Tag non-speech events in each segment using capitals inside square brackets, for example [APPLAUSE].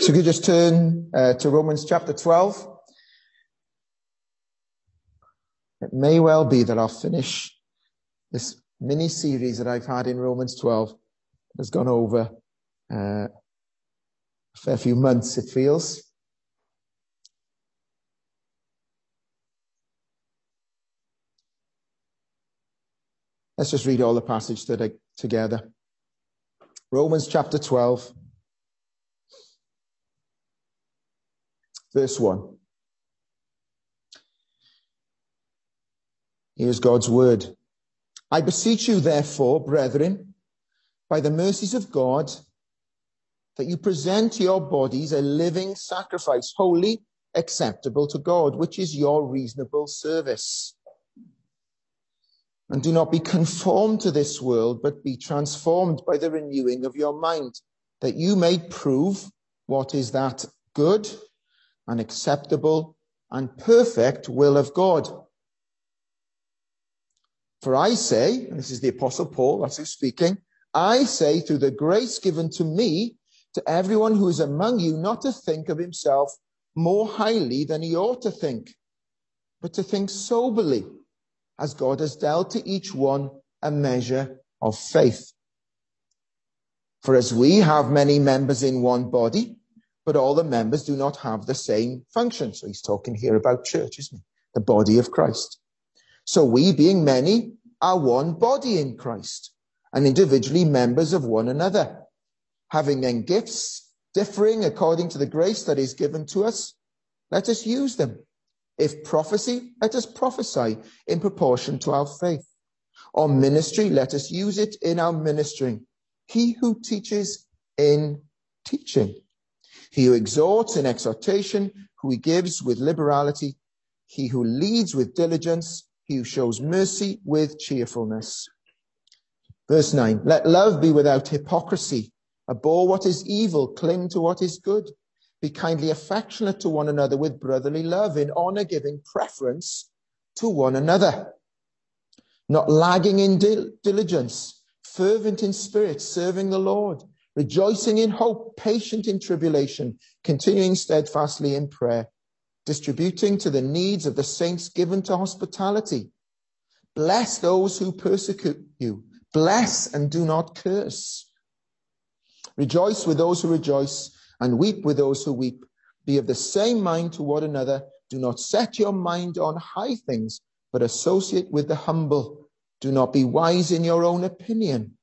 So could you just turn uh, to Romans chapter 12? It may well be that I'll finish this mini series that I've had in Romans 12. Has gone over uh, a fair few months, it feels. Let's just read all the passage together. Romans chapter 12. Verse 1. Here's God's word. I beseech you, therefore, brethren, by the mercies of God, that you present your bodies a living sacrifice, holy, acceptable to God, which is your reasonable service. And do not be conformed to this world, but be transformed by the renewing of your mind, that you may prove what is that good and acceptable and perfect will of God. For I say, and this is the apostle Paul, that's who's speaking, I say through the grace given to me, to everyone who is among you, not to think of himself more highly than he ought to think, but to think soberly, as God has dealt to each one a measure of faith. For as we have many members in one body, but all the members do not have the same function. So he's talking here about church, isn't he? The body of Christ. So we, being many, are one body in Christ and individually members of one another, having then gifts differing according to the grace that is given to us. Let us use them. If prophecy, let us prophesy in proportion to our faith. Or ministry, let us use it in our ministering. He who teaches in teaching he who exhorts in exhortation, who gives with liberality, he who leads with diligence, he who shows mercy with cheerfulness. Verse 9, let love be without hypocrisy. Abhor what is evil, cling to what is good. Be kindly affectionate to one another with brotherly love, in honor giving preference to one another. Not lagging in dil- diligence, fervent in spirit, serving the Lord rejoicing in hope, patient in tribulation, continuing steadfastly in prayer, distributing to the needs of the saints given to hospitality. Bless those who persecute you. Bless and do not curse. Rejoice with those who rejoice and weep with those who weep. Be of the same mind to one another. Do not set your mind on high things, but associate with the humble. Do not be wise in your own opinion.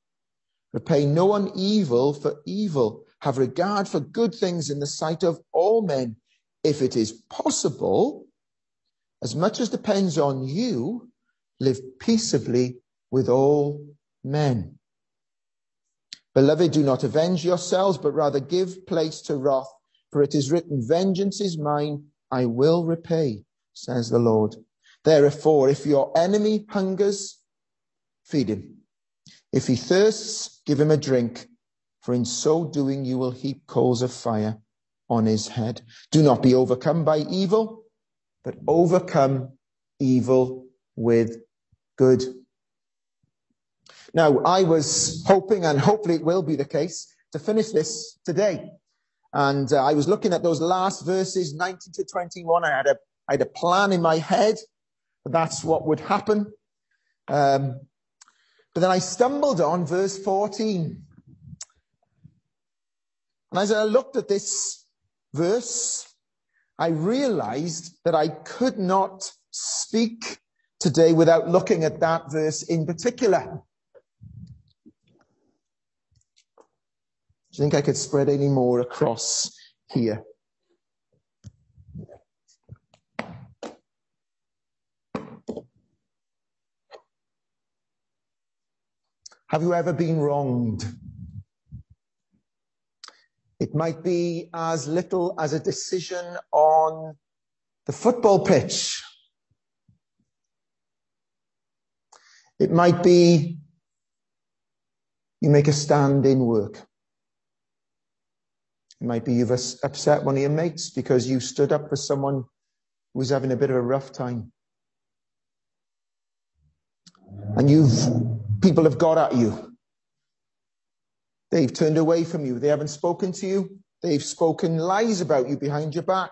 Repay no one evil for evil. Have regard for good things in the sight of all men. If it is possible, as much as depends on you, live peaceably with all men. Beloved, do not avenge yourselves, but rather give place to wrath. For it is written, vengeance is mine, I will repay, says the Lord. Therefore, if your enemy hungers, feed him. If he thirsts, give him a drink, for in so doing you will heap coals of fire on his head. Do not be overcome by evil, but overcome evil with good. Now, I was hoping, and hopefully it will be the case, to finish this today. And uh, I was looking at those last verses, 19 to 21. I had a, I had a plan in my head. That's what would happen. Um, but then I stumbled on verse 14. And as I looked at this verse, I realized that I could not speak today without looking at that verse in particular. Do you think I could spread any more across here? Have you ever been wronged? It might be as little as a decision on the football pitch. It might be you make a stand in work. It might be you've upset one of your mates because you stood up for someone who was having a bit of a rough time. And you've people have got at you. They've turned away from you. They haven't spoken to you. They've spoken lies about you behind your back.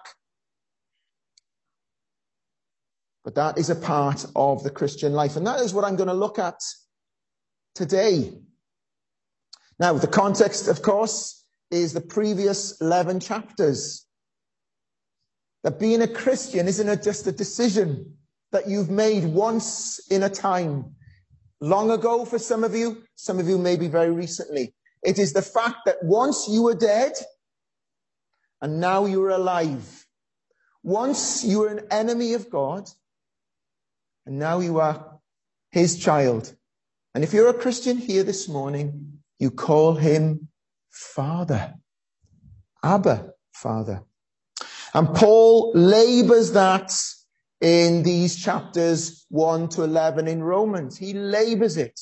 But that is a part of the Christian life. And that is what I'm going to look at today. Now, the context, of course, is the previous 11 chapters. That being a Christian isn't just a decision that you've made once in a time. Long ago for some of you, some of you maybe very recently. It is the fact that once you were dead and now you're alive. Once you were an enemy of God and now you are his child. And if you're a Christian here this morning, you call him Father. Abba, Father. And Paul labors that in these chapters 1 to 11 in Romans. He labors it.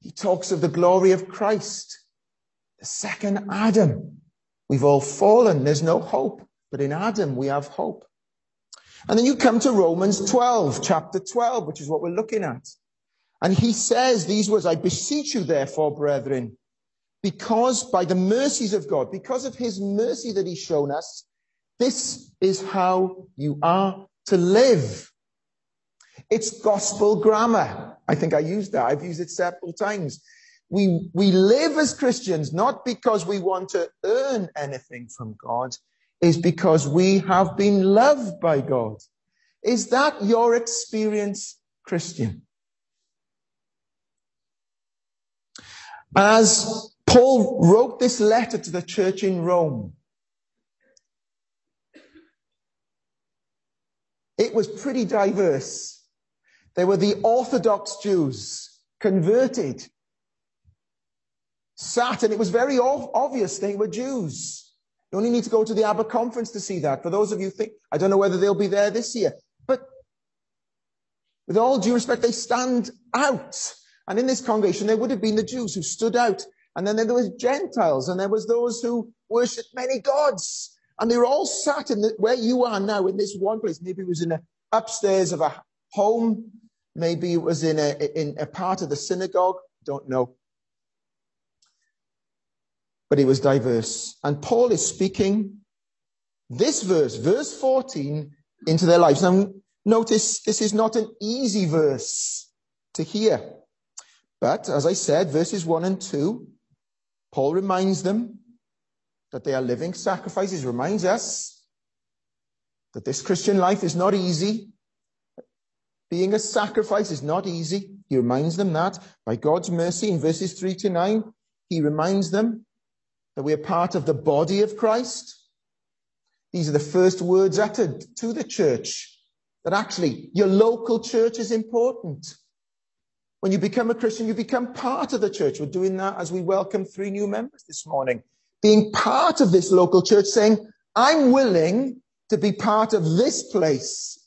He talks of the glory of Christ, the second Adam. We've all fallen. There's no hope. But in Adam, we have hope. And then you come to Romans 12, chapter 12, which is what we're looking at. And he says these words, I beseech you therefore, brethren, because by the mercies of God, because of his mercy that he's shown us, this is how you are to live. It's gospel grammar. I think I used that. I've used it several times. We, we live as Christians not because we want to earn anything from God, is because we have been loved by God. Is that your experience, Christian? As Paul wrote this letter to the church in Rome, it was pretty diverse. There were the Orthodox Jews, converted, sat, and it was very obvious they were Jews. You only need to go to the Aber conference to see that. For those of you think, I don't know whether they'll be there this year, but with all due respect, they stand out. And in this congregation, there would have been the Jews who stood out. And then there was Gentiles and there was those who worshipped many gods. And they were all sat in the, where you are now in this one place. Maybe it was in a upstairs of a home. Maybe it was in a, in a part of the synagogue. Don't know but it was diverse. And Paul is speaking this verse, verse 14, into their lives. Now, notice this is not an easy verse to hear. But as I said, verses 1 and 2, Paul reminds them that they are living sacrifices, reminds us that this Christian life is not easy. Being a sacrifice is not easy. He reminds them that by God's mercy in verses 3 to 9, he reminds them that we are part of the body of Christ. These are the first words uttered to the church that actually your local church is important. When you become a Christian, you become part of the church. We're doing that as we welcome three new members this morning. Being part of this local church, saying, I'm willing to be part of this place.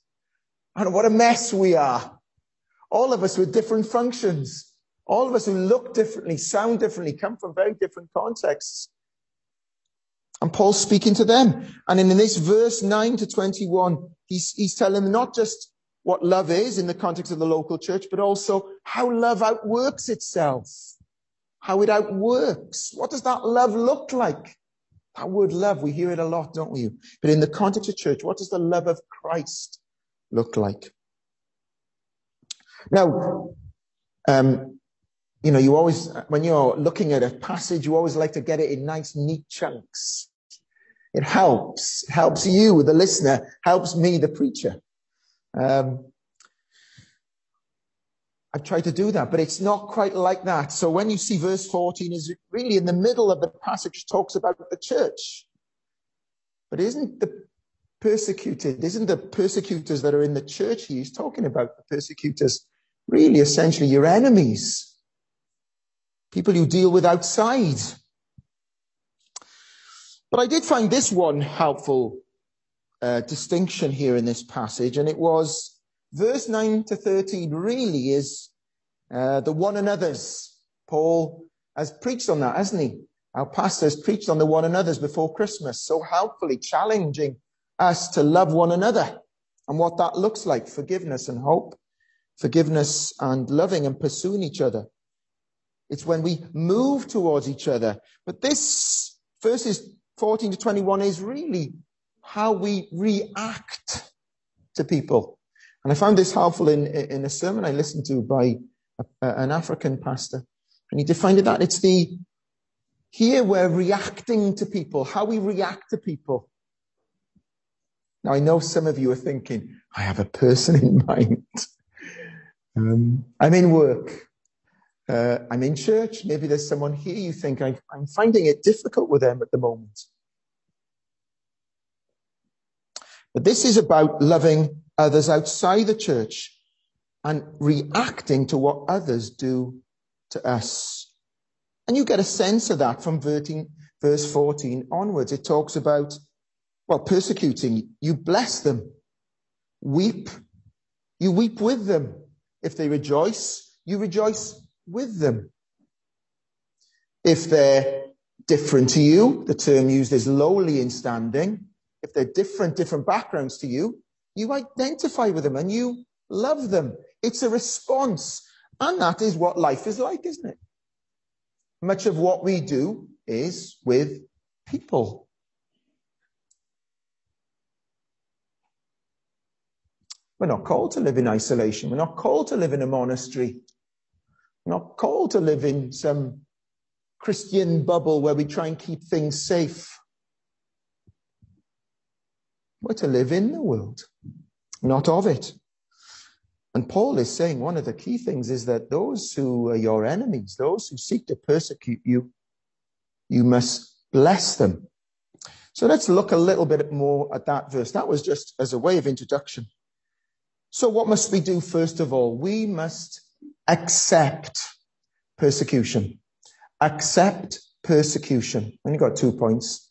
And what a mess we are. All of us with different functions. All of us who look differently, sound differently, come from very different contexts. And Paul's speaking to them. And in this verse 9 to 21, he's, he's telling them not just what love is in the context of the local church, but also how love outworks itself. How it outworks. What does that love look like? That word love, we hear it a lot, don't we? But in the context of church, what does the love of Christ look like? Now, um, you know, you always, when you're looking at a passage, you always like to get it in nice, neat chunks. It helps, helps you, the listener, helps me, the preacher. Um, I've tried to do that, but it's not quite like that. So when you see verse 14 is really in the middle of the passage talks about the church. But isn't the persecuted, isn't the persecutors that are in the church he's talking about the persecutors really essentially your enemies? people you deal with outside. But I did find this one helpful uh, distinction here in this passage, and it was verse 9 to 13 really is uh, the one another's. Paul has preached on that, hasn't he? Our pastor has preached on the one another's before Christmas, so helpfully challenging us to love one another and what that looks like forgiveness and hope, forgiveness and loving and pursuing each other. It's when we move towards each other. But this verses 14 to 21 is really how we react to people. And I found this helpful in, in a sermon I listened to by a, an African pastor. And he defined it that it's the, here we're reacting to people, how we react to people. Now I know some of you are thinking, I have a person in [LAUGHS] mind. Um, I'm in work. Uh, I'm in church. Maybe there's someone here you think I'm, I'm finding it difficult with them at the moment. But this is about loving others outside the church and reacting to what others do to us. And you get a sense of that from verse 14 onwards. It talks about, well, persecuting. You bless them. Weep. You weep with them. If they rejoice, you rejoice with them. If they're different to you, the term used is lowly in standing. If they're different, different backgrounds to you, you identify with them and you love them. It's a response. And that is what life is like, isn't it? Much of what we do is with people. We're not called to live in isolation. We're not called to live in a monastery We're not called to live in some Christian bubble where we try and keep things safe. We're to live in the world, not of it. And Paul is saying one of the key things is that those who are your enemies, those who seek to persecute you, you must bless them. So let's look a little bit more at that verse. That was just as a way of introduction. So what must we do first of all? We must accept persecution. Accept persecution. Only got two points.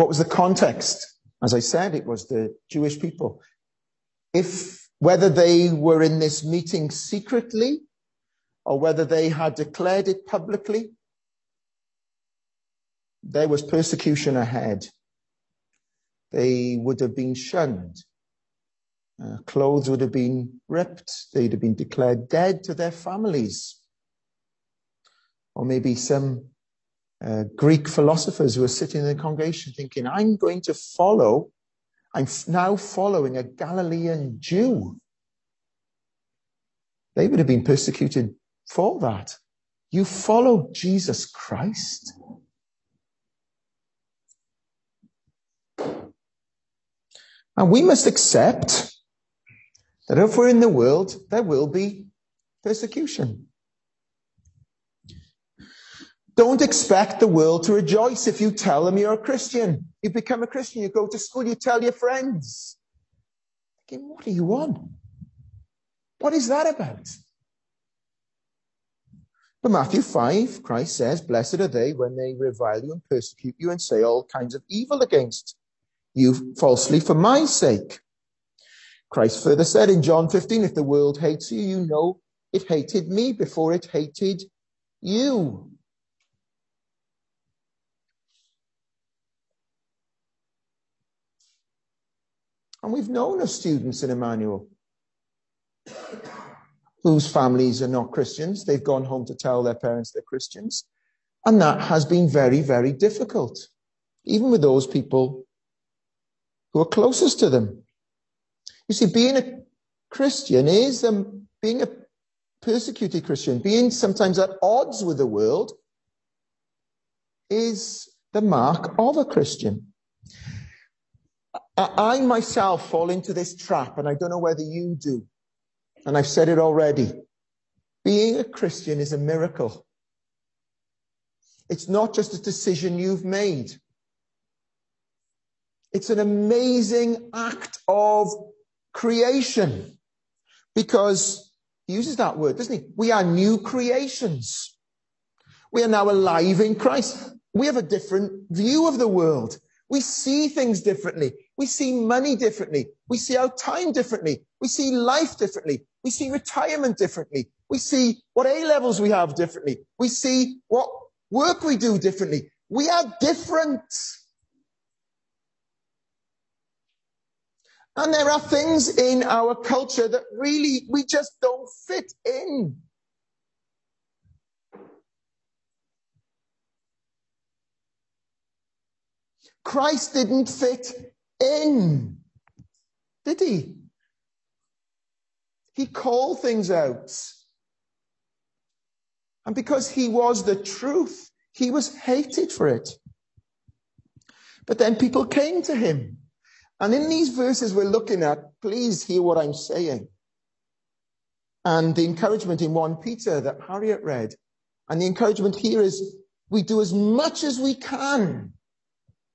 What was the context? As I said, it was the Jewish people. If whether they were in this meeting secretly or whether they had declared it publicly, there was persecution ahead. They would have been shunned. Uh, clothes would have been ripped. They'd have been declared dead to their families. Or maybe some uh, Greek philosophers who were sitting in the congregation thinking, I'm going to follow, I'm now following a Galilean Jew. They would have been persecuted for that. You follow Jesus Christ. And we must accept that if we're in the world, there will be persecution. Don't expect the world to rejoice if you tell them you're a Christian. You become a Christian, you go to school, you tell your friends. Thinking, what are you on? What is that about? But Matthew 5, Christ says, Blessed are they when they revile you and persecute you and say all kinds of evil against you falsely for my sake. Christ further said in John 15, if the world hates you, you know it hated me before it hated you. And we've known of students in Emmanuel whose families are not Christians. They've gone home to tell their parents they're Christians. And that has been very, very difficult, even with those people who are closest to them. You see, being a Christian is um, being a persecuted Christian, being sometimes at odds with the world is the mark of a Christian. I myself fall into this trap, and I don't know whether you do. And I've said it already. Being a Christian is a miracle. It's not just a decision you've made. It's an amazing act of creation. Because he uses that word, doesn't he? We are new creations. We are now alive in Christ. We have a different view of the world. We see things differently. We see money differently. We see our time differently. We see life differently. We see retirement differently. We see what A levels we have differently. We see what work we do differently. We are different. And there are things in our culture that really we just don't fit in. Christ didn't fit in, did he? He called things out. And because he was the truth, he was hated for it. But then people came to him. And in these verses we're looking at, please hear what I'm saying. And the encouragement in 1 Peter that Harriet read. And the encouragement here is we do as much as we can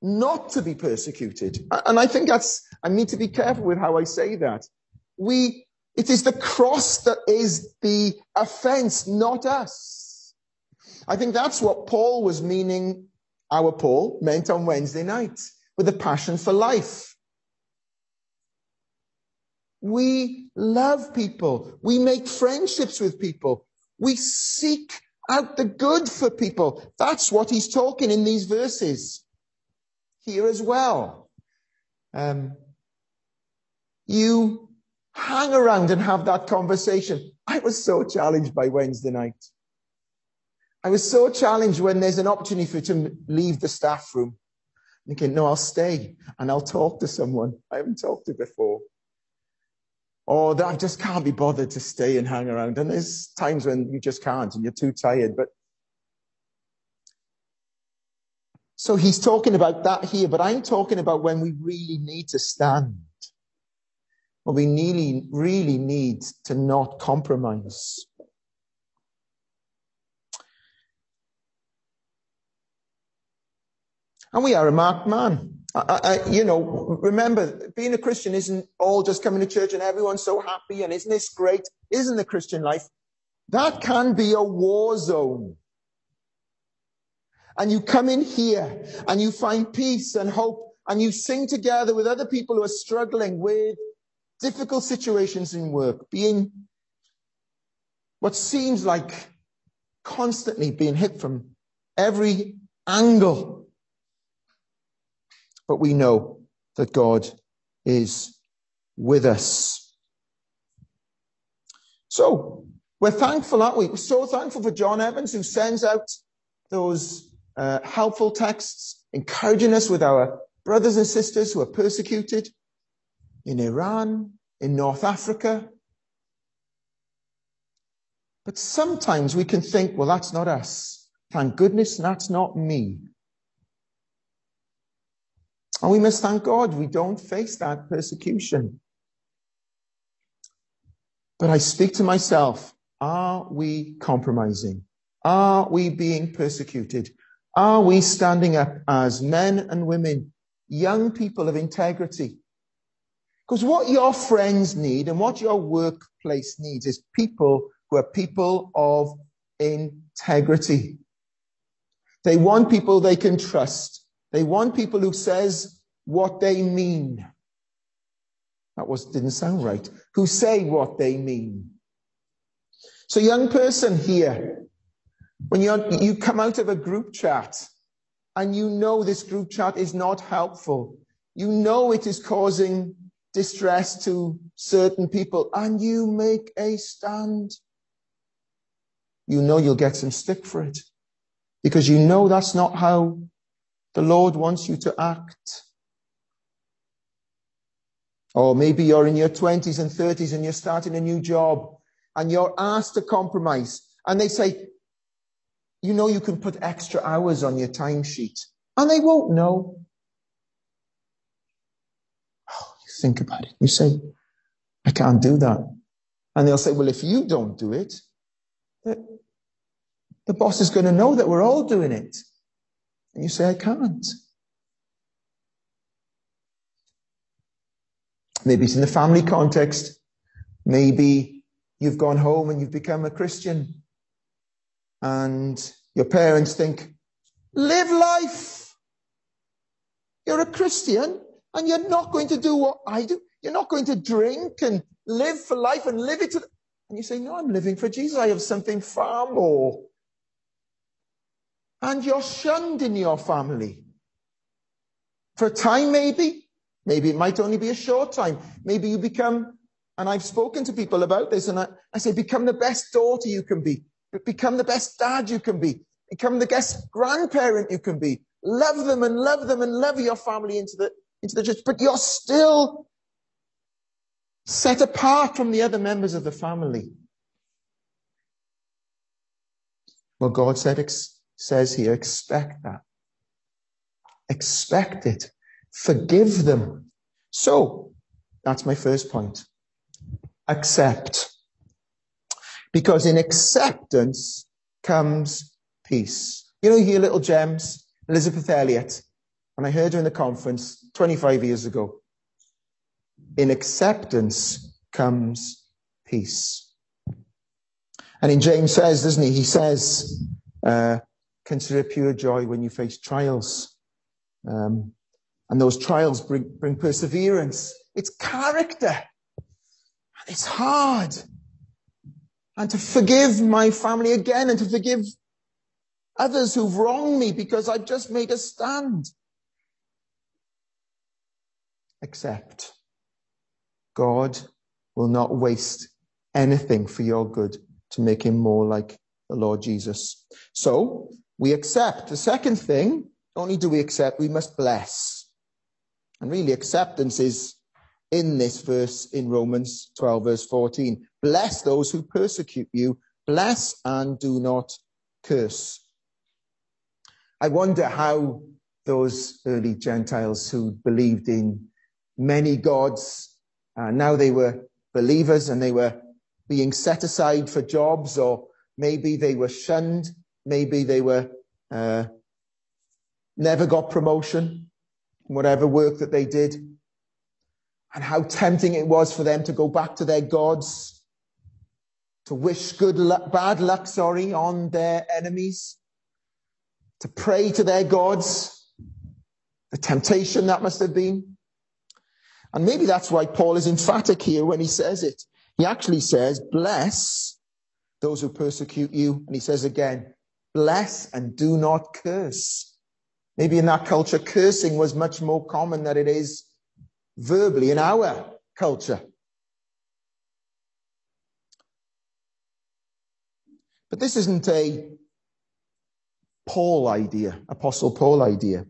not to be persecuted. And I think that's, I need to be careful with how I say that. We, it is the cross that is the offense, not us. I think that's what Paul was meaning, our Paul meant on Wednesday night with the passion for life. We love people. We make friendships with people. We seek out the good for people. That's what he's talking in these verses here as well. Um, you hang around and have that conversation. I was so challenged by Wednesday night. I was so challenged when there's an opportunity for you to leave the staff room. Thinking, no, I'll stay and I'll talk to someone I haven't talked to before. Or that I just can't be bothered to stay and hang around. And there's times when you just can't and you're too tired. But so he's talking about that here, but I'm talking about when we really need to stand. When we really, really need to not compromise. And we are a marked man. I, I, you know, remember, being a Christian isn't all just coming to church and everyone's so happy and isn't this great? Isn't the Christian life? That can be a war zone. And you come in here and you find peace and hope and you sing together with other people who are struggling with difficult situations in work, being what seems like constantly being hit from every angle but we know that God is with us. So we're thankful, aren't we? We're so thankful for John Evans who sends out those uh, helpful texts, encouraging us with our brothers and sisters who are persecuted in Iran, in North Africa. But sometimes we can think, well, that's not us. Thank goodness that's not me. And we must thank God we don't face that persecution. But I speak to myself, are we compromising? Are we being persecuted? Are we standing up as men and women, young people of integrity? Because what your friends need and what your workplace needs is people who are people of integrity. They want people they can trust. They want people who says what they mean. That was, didn't sound right. Who say what they mean. So young person here, when you you come out of a group chat and you know this group chat is not helpful, you know it is causing distress to certain people and you make a stand, you know you'll get some stick for it because you know that's not how the Lord wants you to act. Or maybe you're in your 20s and 30s and you're starting a new job and you're asked to compromise. And they say, you know, you can put extra hours on your timesheet and they won't know. Oh, you think about it. You say, I can't do that. And they'll say, well, if you don't do it, the, the boss is going to know that we're all doing it. And you say, I can't. Maybe it's in the family context. Maybe you've gone home and you've become a Christian and your parents think, live life. You're a Christian and you're not going to do what I do. You're not going to drink and live for life and live it to. And you say, no, I'm living for Jesus. I have something far more and you're shunned in your family. For a time, maybe. Maybe it might only be a short time. Maybe you become, and I've spoken to people about this, and I, I say, become the best daughter you can be. Become the best dad you can be. Become the best grandparent you can be. love them and love them and love your family into the, into the church, but you're still set apart from the other members of the family. Well, God said, ex- says here, expect that. Expect it. Forgive them. So, that's my first point. Accept. Because in acceptance comes peace. You know, you hear little gems. Elisabeth Elliot, and I heard her in the conference 25 years ago. In acceptance comes peace. And in James says, doesn't he? He says, uh, consider pure joy when you face trials. Um, and those trials bring, bring perseverance. It's character. It's hard. And to forgive my family again and to forgive others who've wronged me because I've just made a stand. Accept. God will not waste anything for your good to make him more like the Lord Jesus. So we accept. The second thing, only do we accept, we must bless. And really acceptance is in this verse in Romans 12 verse 14. Bless those who persecute you. Bless and do not curse. I wonder how those early Gentiles who believed in many gods, uh, now they were believers and they were being set aside for jobs, or maybe they were shunned, maybe they were uh, never got promotion, whatever work that they did, and how tempting it was for them to go back to their gods, to wish good luck, bad luck, sorry, on their enemies, to pray to their gods, the temptation that must have been. And maybe that's why Paul is emphatic here when he says it. He actually says, bless those who persecute you. And he says again, bless and do not curse. Maybe in that culture, cursing was much more common than it is verbally in our culture. But this isn't a Paul idea, Apostle Paul idea.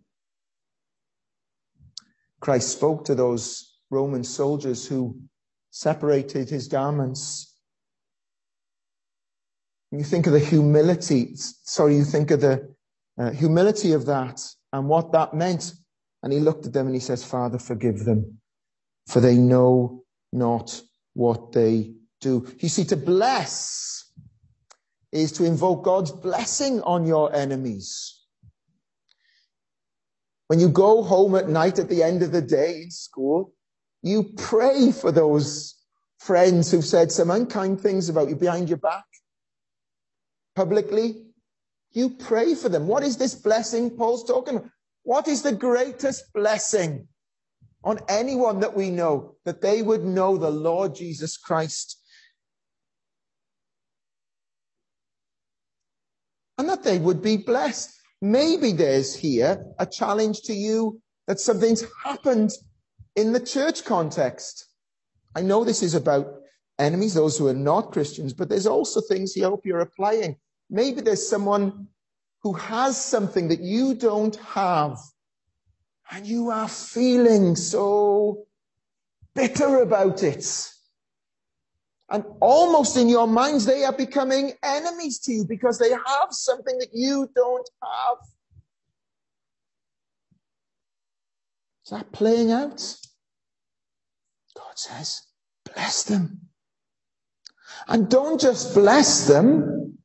Christ spoke to those Roman soldiers who separated his garments. You think of the humility, sorry, you think of the uh, humility of that and what that meant. And he looked at them and he says, Father, forgive them, for they know not what they do. You see, to bless is to invoke God's blessing on your enemies. When you go home at night at the end of the day in school, you pray for those friends who've said some unkind things about you behind your back publicly. You pray for them. What is this blessing Paul's talking about? What is the greatest blessing on anyone that we know? That they would know the Lord Jesus Christ. And that they would be blessed. Maybe there's here a challenge to you that something's happened in the church context. I know this is about enemies, those who are not Christians, but there's also things here I hope you're applying. Maybe there's someone who has something that you don't have, and you are feeling so bitter about it. And almost in your minds, they are becoming enemies to you because they have something that you don't have. Is that playing out? God says, bless them. And don't just bless them.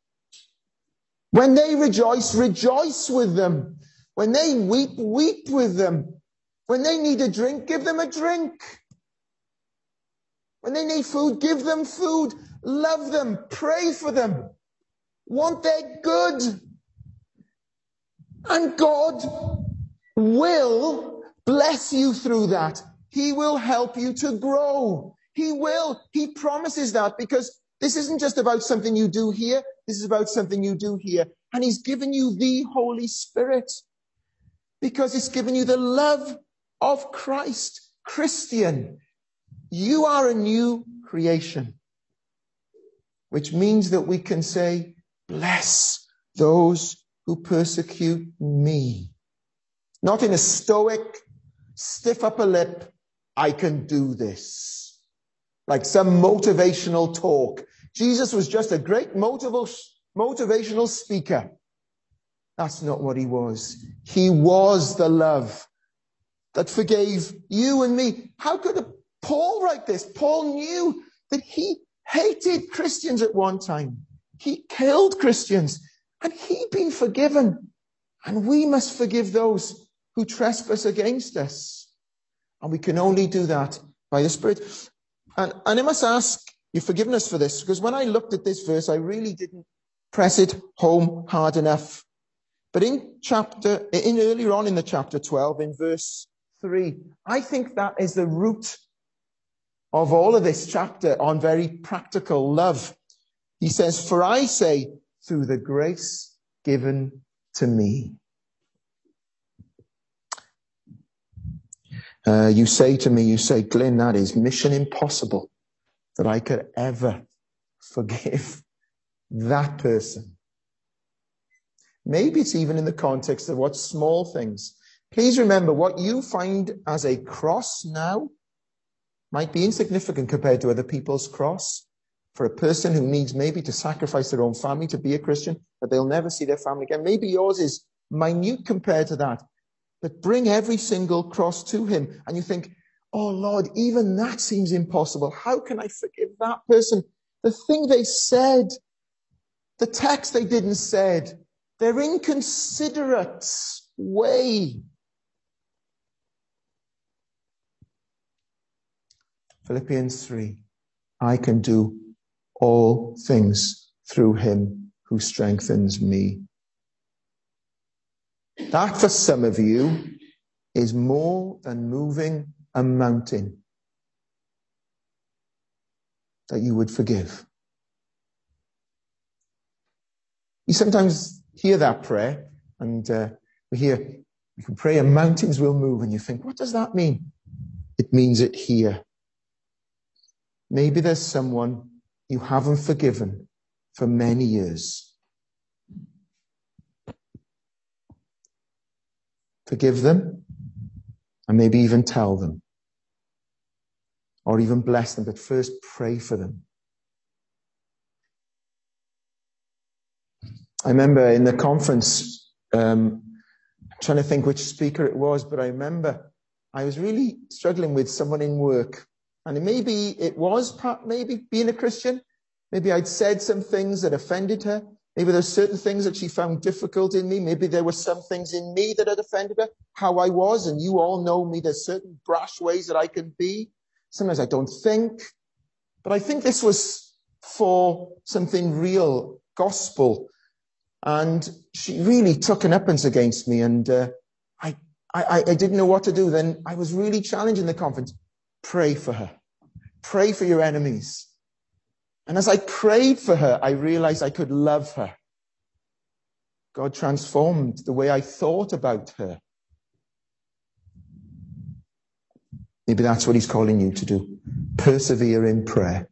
When they rejoice, rejoice with them. When they weep, weep with them. When they need a drink, give them a drink. When they need food, give them food. Love them. Pray for them. Want their good. And God will bless you through that. He will help you to grow. He will. He promises that because this isn't just about something you do here. This is about something you do here. And He's given you the Holy Spirit because He's given you the love of Christ. Christian, you are a new creation, which means that we can say, bless those who persecute me. Not in a stoic, stiff upper lip, I can do this. Like some motivational talk. Jesus was just a great motivational speaker. That's not what he was. He was the love that forgave you and me. How could Paul write this? Paul knew that he hated Christians at one time. He killed Christians and he'd been forgiven. And we must forgive those who trespass against us. And we can only do that by the Spirit. And, and I must ask your forgiveness for this, because when I looked at this verse, I really didn't press it home hard enough. But in chapter, in earlier on in the chapter 12, in verse 3, I think that is the root of all of this chapter on very practical love. He says, For I say, through the grace given to me. Uh, you say to me, you say, Glyn, that is mission impossible that I could ever forgive [LAUGHS] that person. Maybe it's even in the context of what small things. Please remember what you find as a cross now might be insignificant compared to other people's cross. For a person who needs maybe to sacrifice their own family to be a Christian, but they'll never see their family again. Maybe yours is minute compared to that. But bring every single cross to him. And you think, oh Lord, even that seems impossible. How can I forgive that person? The thing they said, the text they didn't said, their inconsiderate way. Philippians 3. I can do all things through him who strengthens me. That for some of you is more than moving a mountain that you would forgive. You sometimes hear that prayer and uh, we hear, we can pray and mountains will move and you think, what does that mean? It means it here. Maybe there's someone you haven't forgiven for many years. Forgive them and maybe even tell them or even bless them, but first pray for them. I remember in the conference, um, trying to think which speaker it was, but I remember I was really struggling with someone in work. And maybe it was maybe being a Christian. Maybe I'd said some things that offended her. Maybe there's certain things that she found difficult in me. Maybe there were some things in me that had offended her, how I was. And you all know me. There's certain brash ways that I can be. Sometimes I don't think. But I think this was for something real, gospel. And she really took an uppance against me. And uh, I, I, I didn't know what to do. Then I was really challenged in the conference. Pray for her. Pray for your enemies. And as I prayed for her, I realized I could love her. God transformed the way I thought about her. Maybe that's what he's calling you to do. Persevere in prayer.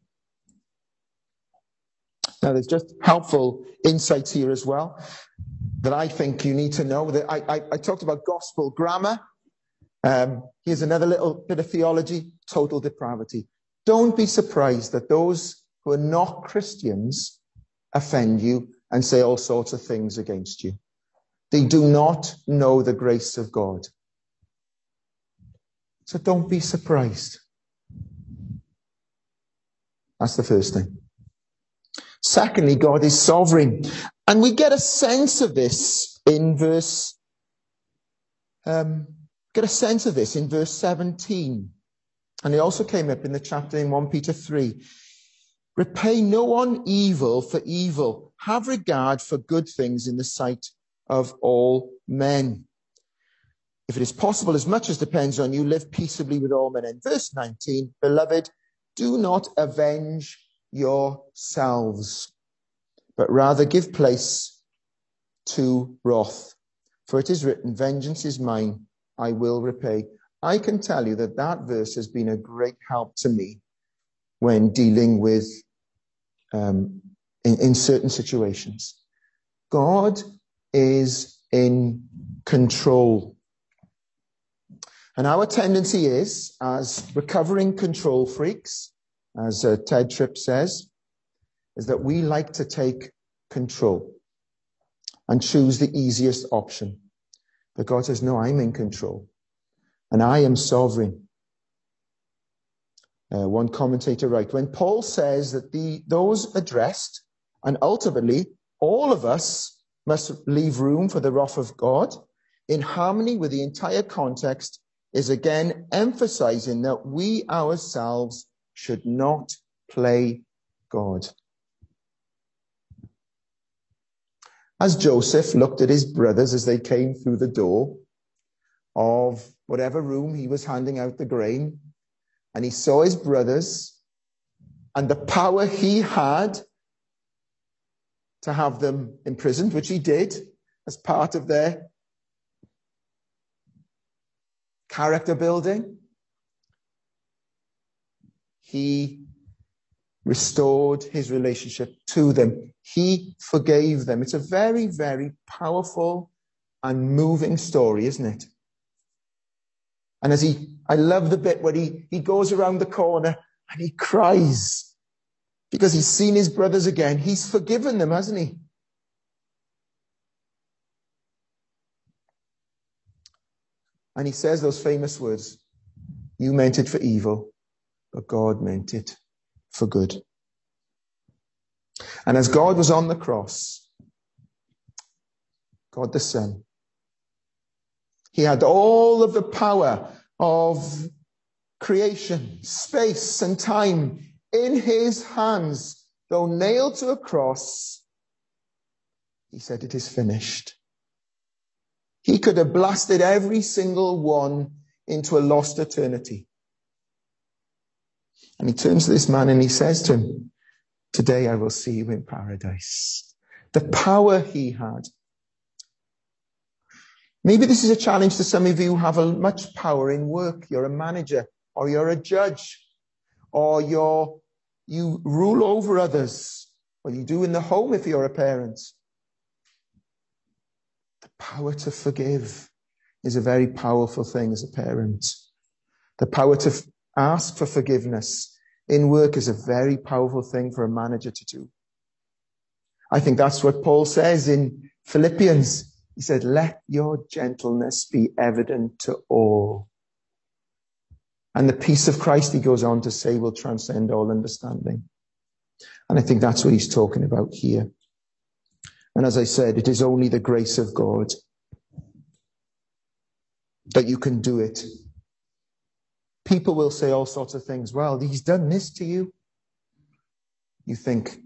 Now, there's just helpful insights here as well that I think you need to know. That I, I, I talked about gospel grammar. Um, here's another little bit of theology total depravity. Don't be surprised that those who are not Christians offend you and say all sorts of things against you. They do not know the grace of God. So don't be surprised. That's the first thing. Secondly, God is sovereign. And we get a sense of this in verse, um, get a sense of this in verse 17. And it also came up in the chapter in 1 Peter 3. Repay no one evil for evil. Have regard for good things in the sight of all men. If it is possible, as much as depends on you, live peaceably with all men. And verse 19, beloved, do not avenge yourselves, but rather give place to wrath. For it is written, vengeance is mine, I will repay. I can tell you that that verse has been a great help to me when dealing with um, in, in certain situations. God is in control. And our tendency is, as recovering control freaks, as uh, Tedd Tripp says, is that we like to take control and choose the easiest option. But God says, no, I'm in control and I am sovereign. Uh, one commentator writes, when Paul says that the, those addressed and ultimately all of us must leave room for the wrath of God in harmony with the entire context is again emphasizing that we ourselves should not play God. As Joseph looked at his brothers as they came through the door of whatever room he was handing out the grain, and he saw his brothers and the power he had to have them imprisoned, which he did as part of their character building. He restored his relationship to them. He forgave them. It's a very, very powerful and moving story, isn't it? And as he, I love the bit where he, he goes around the corner and he cries because he's seen his brothers again. He's forgiven them, hasn't he? And he says those famous words, you meant it for evil, but God meant it for good. And as God was on the cross, God the Son, he had all of the power of creation, space, and time in his hands, though nailed to a cross. He said, It is finished. He could have blasted every single one into a lost eternity. And he turns to this man and he says to him, Today I will see you in paradise. The power he had. Maybe this is a challenge to some of you who have much power in work. You're a manager or you're a judge or you're, you rule over others or you do in the home if you're a parent. The power to forgive is a very powerful thing as a parent. The power to ask for forgiveness in work is a very powerful thing for a manager to do. I think that's what Paul says in Philippians. He said, let your gentleness be evident to all. And the peace of Christ, he goes on to say, will transcend all understanding. And I think that's what he's talking about here. And as I said, it is only the grace of God that you can do it People will say all sorts of things. Well, he's done this to you. You think,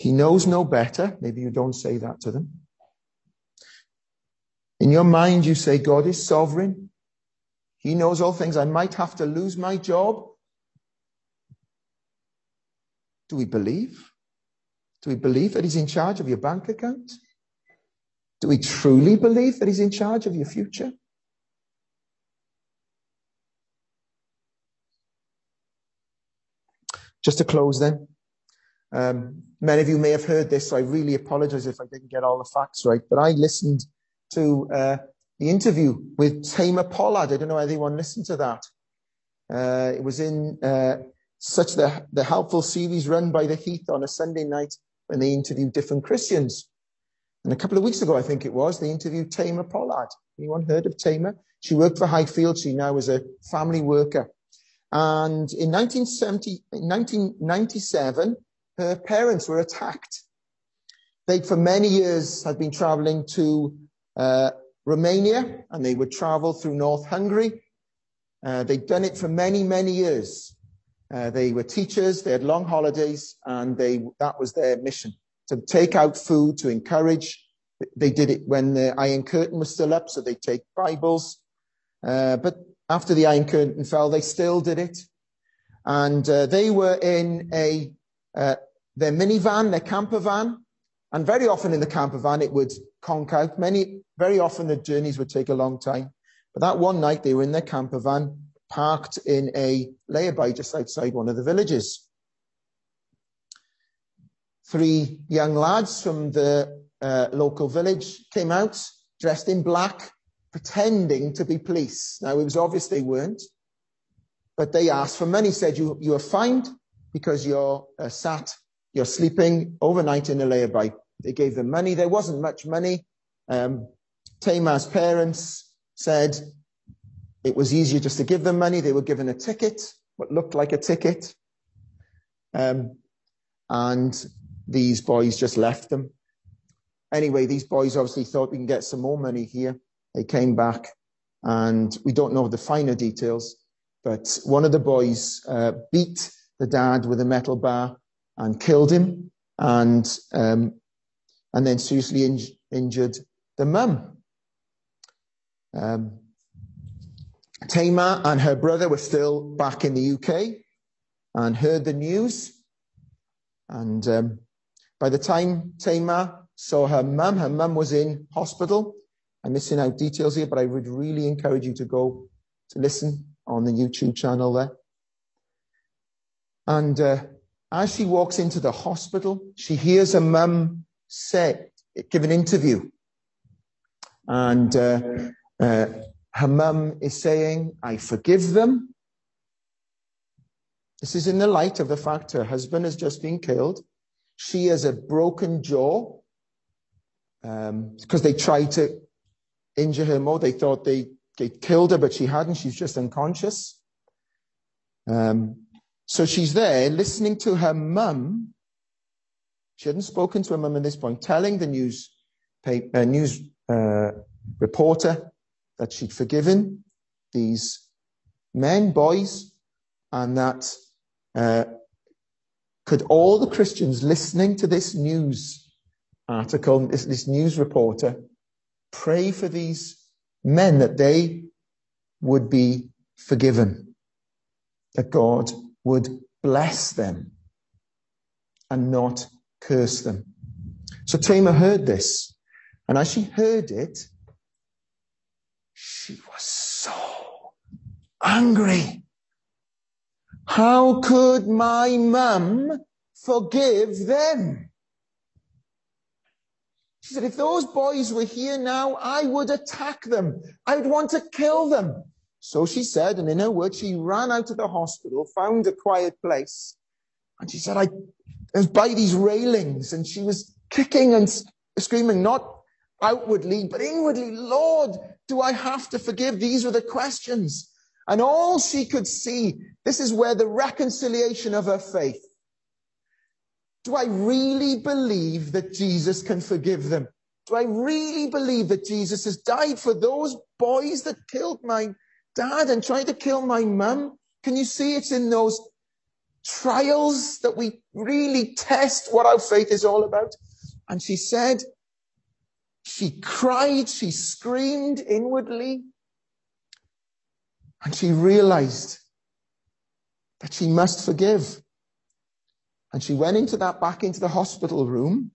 he knows no better. Maybe you don't say that to them. In your mind, you say, God is sovereign. He knows all things. I might have to lose my job. Do we believe? Do we believe that He's in charge of your bank account? Do we truly believe that He's in charge of your future? Just to close then, um, many of you may have heard this, so I really apologize if I didn't get all the facts right, but I listened to uh, the interview with Tamar Pollard. I don't know if anyone listened to that. Uh, it was in uh, such the, the helpful series run by the Heath on a Sunday night when they interviewed different Christians. And a couple of weeks ago, I think it was, they interviewed Tamar Pollard. Anyone heard of Tamar? She worked for Highfield. She now is a family worker. And in 1970, 1997, her parents were attacked. They, for many years, had been traveling to uh, Romania and they would travel through North Hungary. Uh, they'd done it for many, many years. Uh, they were teachers, they had long holidays, and they, that was their mission to take out food, to encourage. They did it when the Iron Curtain was still up, so they'd take Bibles. Uh, but after the Iron Curtain fell, they still did it. And uh, they were in a uh, their minivan, their camper van, and very often in the camper van it would conk out. Many, very often the journeys would take a long time. But that one night they were in their camper van, parked in a layby just outside one of the villages. Three young lads from the uh, local village came out, dressed in black, pretending to be police. Now, it was obvious they weren't, but they asked for money, said, you, you are fined because you're uh, sat, you're sleeping overnight in a layby. They gave them money. There wasn't much money. Um, Tamar's parents said it was easier just to give them money. They were given a ticket, what looked like a ticket. Um, and these boys just left them. Anyway, these boys obviously thought we can get some more money here. They came back and we don't know the finer details, but one of the boys uh, beat the dad with a metal bar and killed him and, um, and then seriously in- injured the mum. Um, Tamar and her brother were still back in the UK and heard the news. And um, by the time Tamar saw her mum, her mum was in hospital. I'm missing out details here, but I would really encourage you to go to listen on the YouTube channel there. And uh, as she walks into the hospital, she hears her mum say, give an interview. And uh, uh, her mum is saying, I forgive them. This is in the light of the fact her husband has just been killed. She has a broken jaw because um, they tried to injure her more. They thought they, they killed her, but she hadn't. She's just unconscious. Um, so she's there listening to her mum. She hadn't spoken to her mum at this point, telling the news, paper, uh, news uh, reporter that she'd forgiven these men, boys, and that uh, could all the Christians listening to this news article, this, this news reporter, pray for these men that they would be forgiven, that God would bless them and not curse them. So Tamar heard this, and as she heard it, she was so angry. How could my mum forgive them? She said, if those boys were here now, I would attack them. I would want to kill them. So she said, and in her words, she ran out of the hospital, found a quiet place, and she said, I, was by these railings, and she was kicking and screaming, not outwardly, but inwardly, Lord, do I have to forgive? These were the questions. And all she could see, this is where the reconciliation of her faith. Do I really believe that Jesus can forgive them? Do I really believe that Jesus has died for those boys that killed my dad and tried to kill my mum? Can you see it's in those trials that we really test what our faith is all about? And she said, she cried, she screamed inwardly, and she realized that she must forgive. And she went into that back into the hospital room.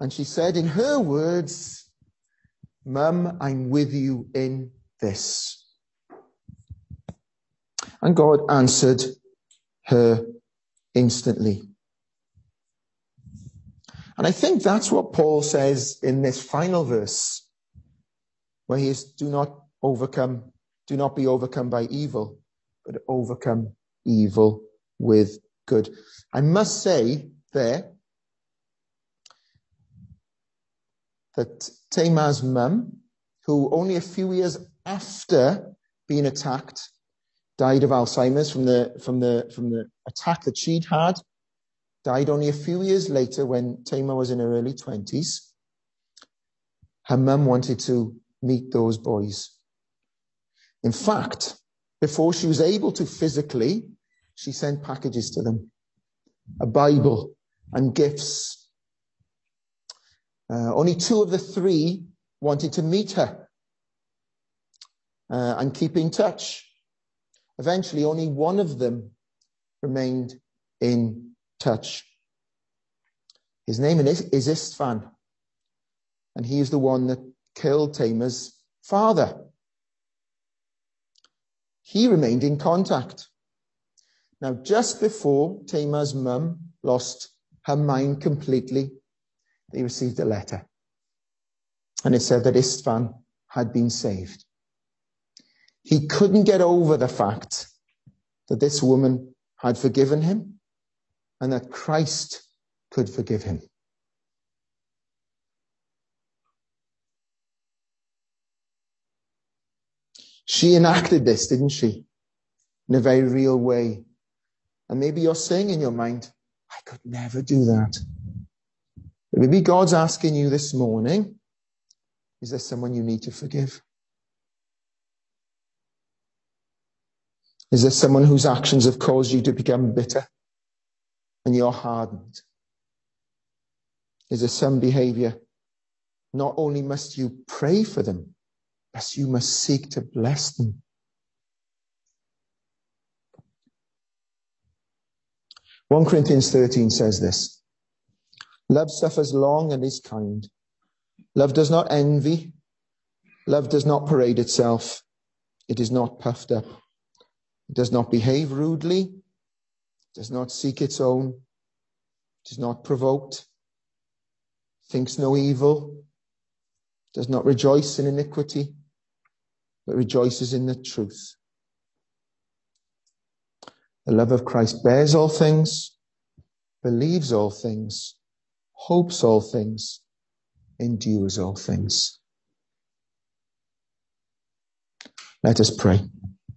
And she said in her words, Mum, I'm with you in this. And God answered her instantly. And I think that's what Paul says in this final verse, where he is, do not overcome, do not be overcome by evil, but overcome evil with good. I must say there that Tamar's mum, who only a few years after being attacked, died of Alzheimer's from the, from the, from the attack that she'd had, died only a few years later when Tamar was in her early 20s. Her mum wanted to meet those boys. In fact, before she was able to physically, she sent packages to them, a Bible and gifts. Uh, only two of the three wanted to meet her uh, and keep in touch. Eventually, only one of them remained in touch. His name is, Istvan, and he is the one that killed Tamar's father. He remained in contact. Now, just before Tamar's mum lost her mind completely, they received a letter. And it said that Istvan had been saved. He couldn't get over the fact that this woman had forgiven him and that Christ could forgive him. She enacted this, didn't she? In a very real way. And maybe you're saying in your mind, I could never do that. Maybe God's asking you this morning, is there someone you need to forgive? Is there someone whose actions have caused you to become bitter and you're hardened? Is there some behavior? Not only must you pray for them, but you must seek to bless them. One Corinthians 13 says this. Love suffers long and is kind. Love does not envy. Love does not parade itself. It is not puffed up. It does not behave rudely. It does not seek its own. It is not provoked. Thinks no evil. Does not rejoice in iniquity, but rejoices in the truth. The love of Christ bears all things, believes all things, hopes all things, endures all things. Let us pray.